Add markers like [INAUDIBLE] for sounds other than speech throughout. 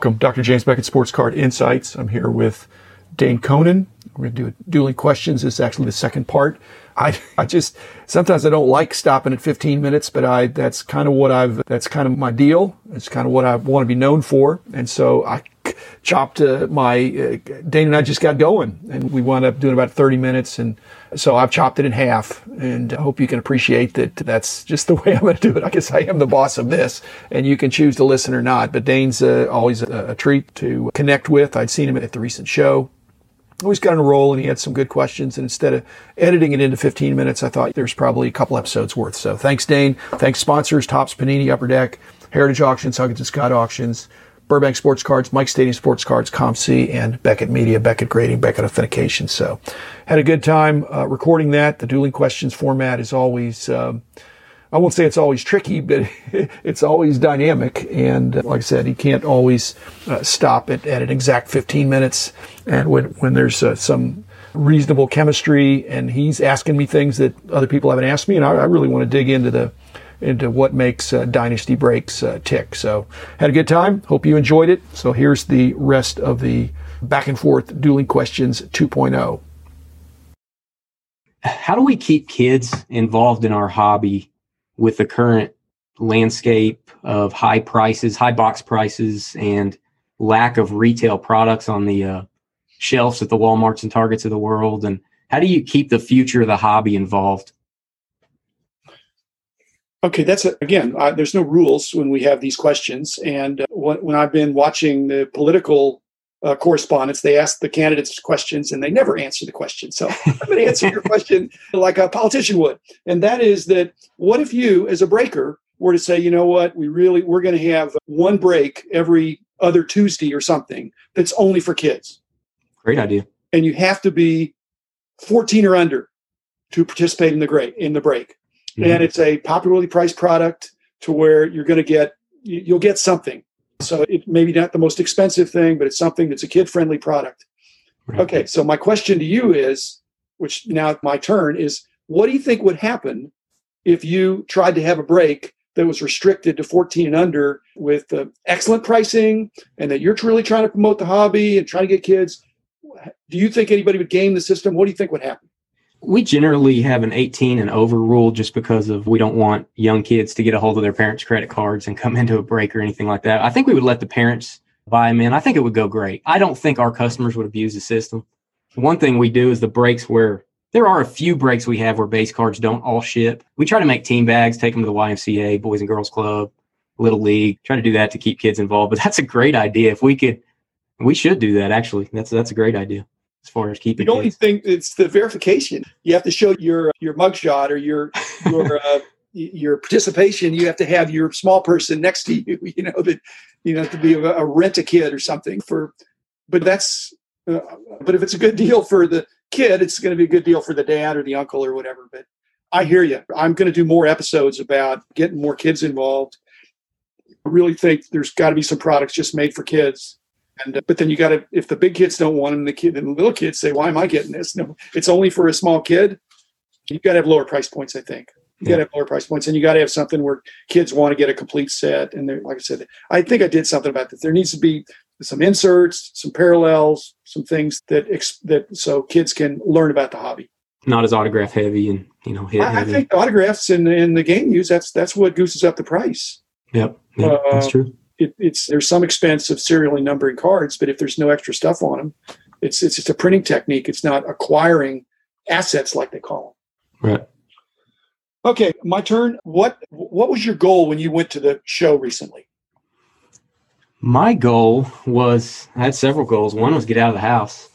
Welcome, Dr. James Beckett Sports Card Insights. I'm here with Dane Conan. We're going to do dueling questions. This is actually the second part. I, I just, sometimes I don't like stopping at 15 minutes, but I, that's kind of what I've, that's kind of my deal. It's kind of what I want to be known for. And so I chopped uh, my, uh, Dane and I just got going and we wound up doing about 30 minutes. And so I've chopped it in half and I hope you can appreciate that that's just the [LAUGHS] way I'm going to do it. I guess I am the boss of this and you can choose to listen or not, but Dane's uh, always a, a treat to connect with. I'd seen him at the recent show always got on a roll and he had some good questions. And instead of editing it into 15 minutes, I thought there's probably a couple episodes worth. So thanks, Dane. Thanks, sponsors, Topps, Panini, Upper Deck, Heritage Auctions, Huggins and Scott Auctions, Burbank Sports Cards, Mike Stadium Sports Cards, COMC, and Beckett Media, Beckett Grading, Beckett Authentication. So had a good time uh, recording that. The dueling questions format is always, um, I won't say it's always tricky, [LAUGHS] but it's always dynamic. And uh, like I said, he can't always uh, stop at, at an exact 15 minutes. And when, when there's uh, some reasonable chemistry and he's asking me things that other people haven't asked me, and I, I really want to dig into the, into what makes uh, Dynasty Breaks uh, tick. So had a good time. Hope you enjoyed it. So here's the rest of the back and forth dueling questions 2.0. How do we keep kids involved in our hobby with the current landscape of high prices, high box prices, and lack of retail products on the uh, shelves at the Walmarts and Targets of the world? And how do you keep the future of the hobby involved? Okay, that's a, again. Uh, there's no rules when we have these questions, and uh, when I've been watching the political uh, correspondence, they ask the candidates questions and they never answer the question. So I'm going to answer your question like a politician would. And that is that what if you, as a breaker, were to say, you know what, we really, we're going to have one break every other Tuesday or something that's only for kids. Great idea. And you have to be 14 or under to participate in the great in the break. And it's a popularly priced product to where you're going to get, you'll get something so it maybe not the most expensive thing, but it's something that's a kid-friendly product. Right. Okay, so my question to you is, which now my turn is, what do you think would happen if you tried to have a break that was restricted to 14 and under with uh, excellent pricing and that you're truly trying to promote the hobby and trying to get kids? Do you think anybody would game the system? What do you think would happen? We generally have an 18 and over rule just because of we don't want young kids to get a hold of their parents' credit cards and come [LAUGHS] into a break or anything like that. I think we would let the parents buy them in. I think it would go great. I don't think our customers would abuse the system. One thing we do is the breaks where there are a few breaks we have where base cards don't all ship. We try to make team bags, take them to the YMCA, Boys and Girls Club, Little League, try to do that to keep kids involved. But that's a great idea. If we could, we should do that actually. That's that's a great idea as far as keeping. The only thing it's the verification. You have to show your your mugshot or your your [LAUGHS] uh, your participation. You have to have your small person next to you. [LAUGHS] You know that you know to be a, a rent a kid or something for. But that's uh, but if it's a good deal for the kid, it's going to be a good deal for the dad or the uncle or whatever. But I hear you. I'm going to do more episodes about getting more kids involved. I really think there's got to be some products just made for kids and uh, but then you got to if the big kids don't want them, the kid and the little kids say, "Why am I getting this?" No, it's only for a small kid. You got to have lower price points. I think you got to have lower price points, and you got to have something where kids want to get a complete set. And like I said, I think I did something about this. There needs to be some inserts, some parallels, some things that that so kids can learn about the hobby. Not as autograph heavy and you know hit I, I think autographs in in the game use that's that's what gooses up the price. Yep, yep uh, that's true it, it's there's some expense of serially numbering cards, but if there's no extra stuff on them, it's it's just a printing technique. It's not acquiring assets like they call them. Right. Okay, my turn. What what was your goal when you went to the show recently? My goal was I had several goals. One was get out of the house.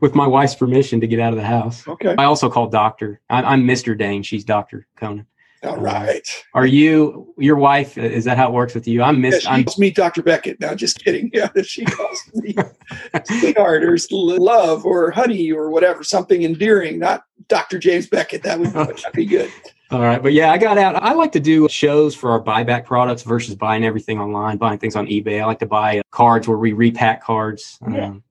With my wife's permission to get out of the house. Okay. I also called doctor. I, I'm Mr. Dane. She's Doctor Conan. All right. Are you your wife? Is that how it works with you? I'm Miss. Yeah, she calls me Dr. Beckett. No, just kidding. [LAUGHS] Yeah, she calls me [LAUGHS] sweetheart or love or honey or whatever, something endearing. Not Dr. James Beckett. That would that'd be good. [LAUGHS] All right, but yeah, I got out. I like to do shows for our buyback products versus buying everything online, buying things on eBay. I like to buy cards where we repack cards, yeah. um,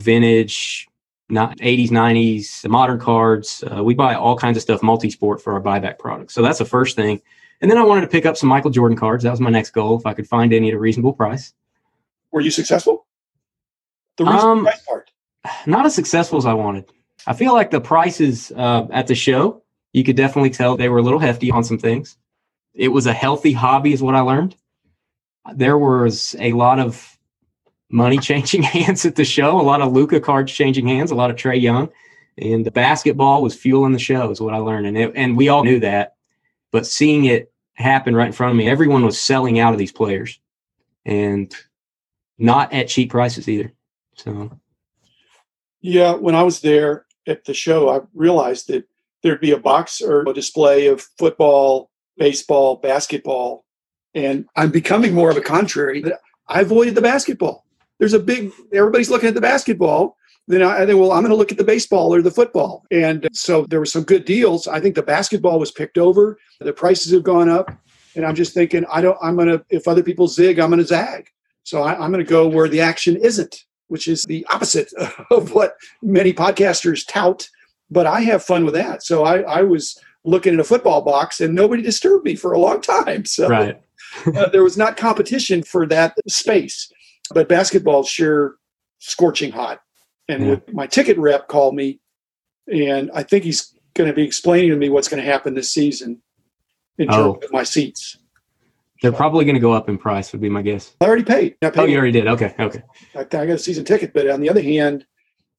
vintage, not 80s, 90s, modern cards. Uh, we buy all kinds of stuff, multi-sport for our buyback products. So that's the first thing. And then I wanted to pick up some Michael Jordan cards. That was my next goal, if I could find any at a reasonable price. Were you successful? The reason Um, price part. Not as successful as I wanted. I feel like the prices uh, at the show, you could definitely tell they were a little hefty on some things. It was a healthy hobby, is what I learned. There was a lot of money changing [LAUGHS] hands at the show, a lot of Luka cards changing hands, a lot of Trae Young, and the basketball was fueling the show, is what I learned. And it, and we all knew that, but seeing it happen right in front of me, everyone was selling out of these players, and not at cheap prices either. So Yeah, when I was there at the show, I realized that there'd be a box or a display of football, baseball, basketball, and I'm becoming more of a contrary. I avoided the basketball. There's a big everybody's looking at the basketball. Then I, think, well, I'm going to look at the baseball or the football. And so there were some good deals. I think the basketball was picked over. The prices have gone up, and I'm just thinking, I don't. I'm going to if other people zig, I'm going to zag. So I, I'm going to go where the action isn't which is the opposite [LAUGHS] of what many podcasters tout. But I have fun with that. So I, I was looking at a football box and nobody disturbed me for a long time. [LAUGHS] So right. [LAUGHS] uh, there was not competition for that space. But basketball sure scorching hot. And Yeah. my ticket rep called me, and I think he's going to be explaining to me what's going to happen this season in oh. terms Oh. of my seats. They're probably going to go up in price, would be my guess. I already paid. I paid Oh, you already did. Okay. Okay. I, I got a season ticket, but on the other hand,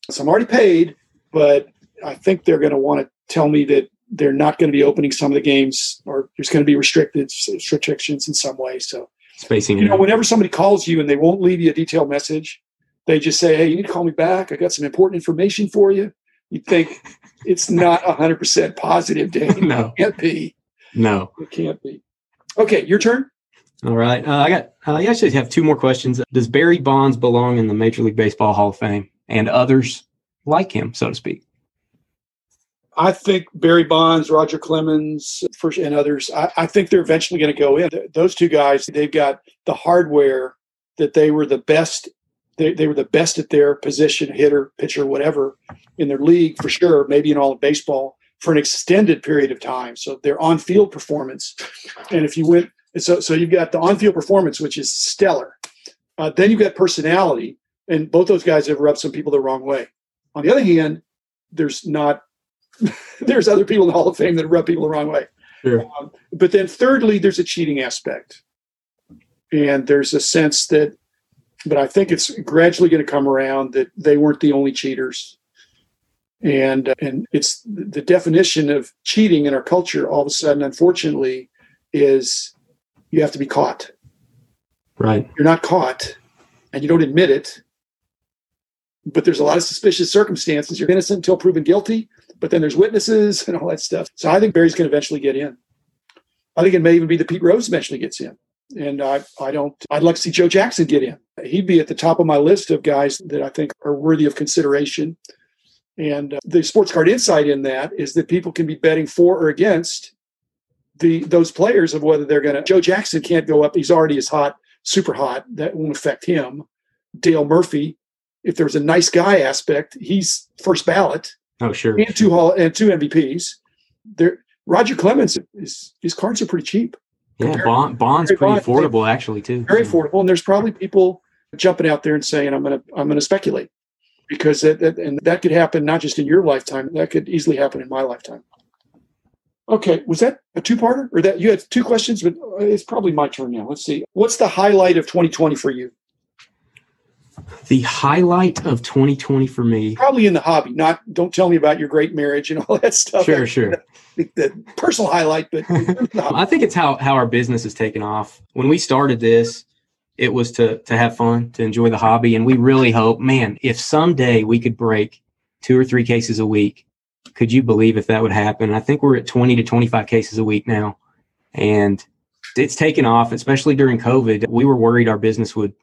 so I'm already paid, but I think they're going to want to tell me that they're not going to be opening some of the games, or there's going to be restricted restrictions in some way. So Spacing you know, whenever somebody calls you and they won't leave you a detailed message, they just say, "Hey, you need to call me back. I got some important information for you." You think it's not 100 percent positive, Dane? [LAUGHS] No. It can't be. No. It can't be. Okay, your turn. All right. Uh, I got, uh, I actually have two more questions. Does Barry Bonds belong in the Major League Baseball Hall of Fame and others like him, so to speak? I think Barry Bonds, Roger Clemens, and others. I, I think they're eventually going to go in. Those two guys, they've got the hardware that they were the best. They, they were the best at their position, hitter, pitcher, whatever, in their league for sure. Maybe in all of baseball for an extended period of time. So their on-field performance, and if you went, so so you've got the on-field performance, which is stellar. Uh, then you've got personality, and both those guys have rubbed some people the wrong way. On the other hand, there's not [LAUGHS] there's other people in the Hall of Fame that rub people the wrong way. Sure. Um, but then, thirdly, there's a cheating aspect, and there's a sense that, but I think it's gradually going to come around that they weren't the only cheaters, and uh, and it's the definition of cheating in our culture. All of a sudden, unfortunately, is you have to be caught. Right. You're not caught, and you don't admit it. But there's a lot of suspicious circumstances. You're innocent until proven guilty, but then there's witnesses and all that stuff. So I think Barry's going to eventually get in. I think it may even be that Pete Rose eventually gets in. And I, I don't, I'd like to see Joe Jackson get in. He'd be at the top of my list of guys that I think are worthy of consideration. And uh, the sports card insight in that is that people can be betting for or against the those players of whether they're going to. Joe Jackson can't go up; he's already as hot, super hot. That won't affect him. Dale Murphy, if there's a nice guy aspect, he's first ballot Oh, sure. and two hall and two MVPs. There, Roger Clemens is his cards are pretty cheap, Yeah. Bond, Bond's pretty Bonds, affordable, actually, too. very affordable, and there's probably people jumping out there and saying, "I'm going to I'm to speculate," because that, that and that could happen not just in your lifetime, that could easily happen in my lifetime. Okay, was that a two-parter, or that you had two questions? But it's probably my turn now. Let's see. What's the highlight of 2020 for you? The highlight of 2020 for me. Probably in the hobby. Not don't tell me about your great marriage and all that stuff. Sure, sure. [LAUGHS] The, the personal highlight, but. [LAUGHS] I think it's how how our business has taken off. When we started this, it was to to have fun, to enjoy the hobby, and we really hope, man, if someday we could break two or three cases a week, could you believe if that would happen? I think we're at 20 to 25 cases a week now, and it's taken off, especially during COVID. We were worried our business would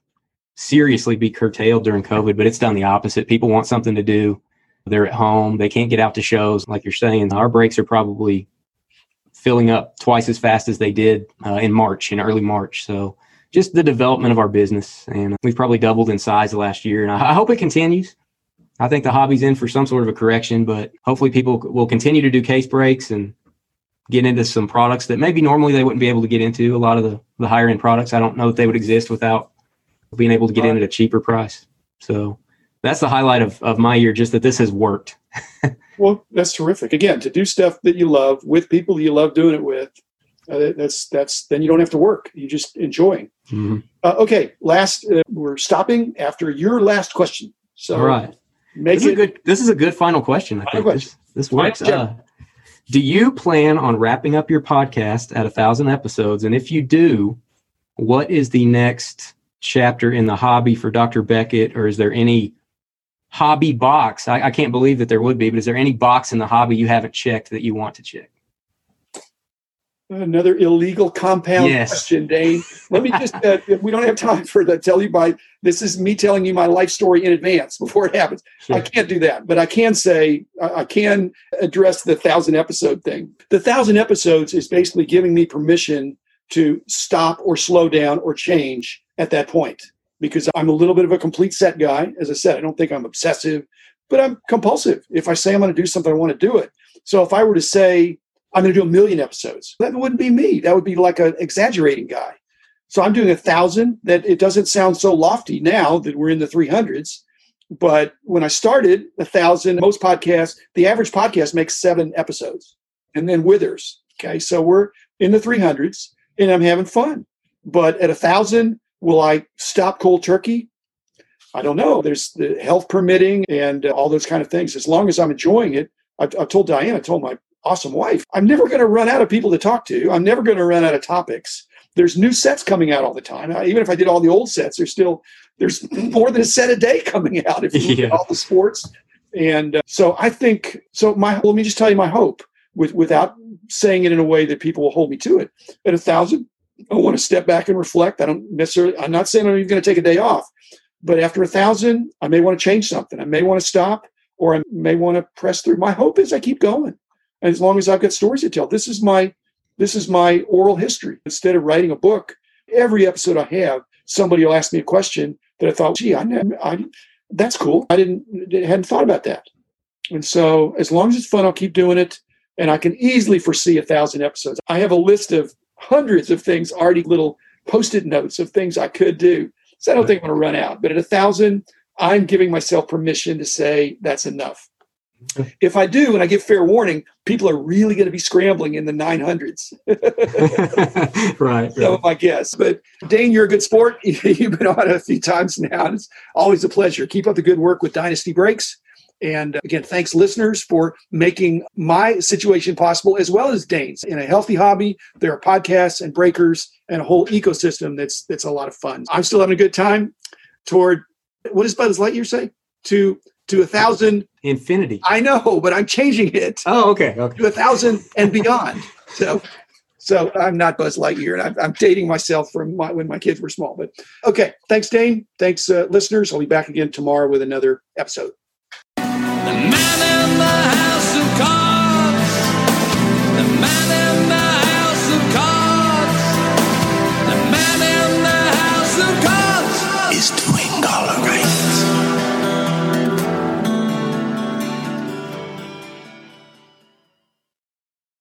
seriously be curtailed during COVID, but it's done the opposite. People want something to do. They're at home. They can't get out to shows. Like you're saying, our breaks are probably filling up twice as fast as they did uh, in March, in early March. So just the development of our business. And we've probably doubled in size the last year. And I, I hope it continues. I think the hobby's in for some sort of a correction, but hopefully people will continue to do case breaks and get into some products that maybe normally they wouldn't be able to get into. A lot of the, the higher end products, I don't know if they would exist without being able to get in at a cheaper price. So that's the highlight of, of my year, just that this has worked. [LAUGHS] well, that's terrific. Again, to do stuff that you love with people you love doing it with, uh, that's that's then you don't have to work. You're just enjoying. Mm-hmm. Uh, okay, last uh, we're stopping after your last question. So all right, make this it, is a good. This is a good final question. I think question. This, this works. Uh, do you plan on wrapping up your podcast at a thousand episodes? And if you do, what is the next chapter in the hobby for Dr. Beckett, or is there any hobby box? I, I can't believe that there would be, but is there any box in the hobby you haven't checked that you want to check? Another illegal compound yes. question, Dane. Let me just, uh, [LAUGHS] we don't have time for that. Tell you by, this is me telling you my life story in advance before it happens. Sure. I can't do that, but I can say, I can address the thousand episode thing. The thousand episodes is basically giving me permission to stop or slow down or change at that point because I'm a little bit of a complete set guy. As I said, I don't think I'm obsessive, but I'm compulsive. If I say I'm going to do something, I want to do it. So if I were to say, I'm going to do a million episodes. That wouldn't be me. That would be like an exaggerating guy. So I'm doing a thousand. That it doesn't sound so lofty now that we're in the 300s. But when I started a thousand, most podcasts, the average podcast makes seven episodes and then withers. Okay. So we're in the 300s and I'm having fun. But at a thousand, will I stop cold turkey? I don't know. There's the health permitting and all those kind of things. As long as I'm enjoying it, I've, I've told Diane, I told my awesome wife. I'm never going to run out of people to talk to. I'm never going to run out of topics. There's new sets coming out all the time. I, even if I did all the old sets, there's still there's [CLEARS THROAT] more than a set a day [LAUGHS] coming out if you yeah. look at all the sports. And uh, so I think so. My let me just tell you my hope with without saying it in a way that people will hold me to it. At a thousand, I want to step back and reflect. I don't necessarily. I'm not saying I'm even going to take a day off, but after a thousand, I may want to change something. I may want to stop, or I may want to press through. My hope is I keep going And as long as I've got stories to tell. This is my this is my oral history. Instead of writing a book, every episode I have, somebody will ask me a question that I thought, gee, I, I that's cool. I didn't hadn't thought about that. And so as long as it's fun, I'll keep doing it. And I can easily foresee a thousand episodes. I have a list of hundreds of things, already little post-it notes of things I could do. So I don't think I'm going to run out. But at a thousand, I'm giving myself permission to say that's enough. [LAUGHS] If I do and I give fair warning, people are really going to be scrambling in the 900s. [LAUGHS] right. Some of my guess. But Dane, you're a good sport. [LAUGHS] You've been on it a few times now. It's always a pleasure. Keep up the good work with Dynasty Breaks. And again, thanks listeners for making my situation possible as well as Dane's. In a healthy hobby, there are podcasts and breakers and a whole ecosystem that's that's a lot of fun. I'm still having a good time toward what does Buzz Lightyear say? To to a thousand infinity. I know, but I'm changing it. Oh, okay. okay. To a thousand and beyond. So, so I'm not Buzz Lightyear, and I'm, I'm dating myself from my, when my kids were small. But okay, thanks, Dane. Thanks, uh, listeners. I'll be back again tomorrow with another episode. The man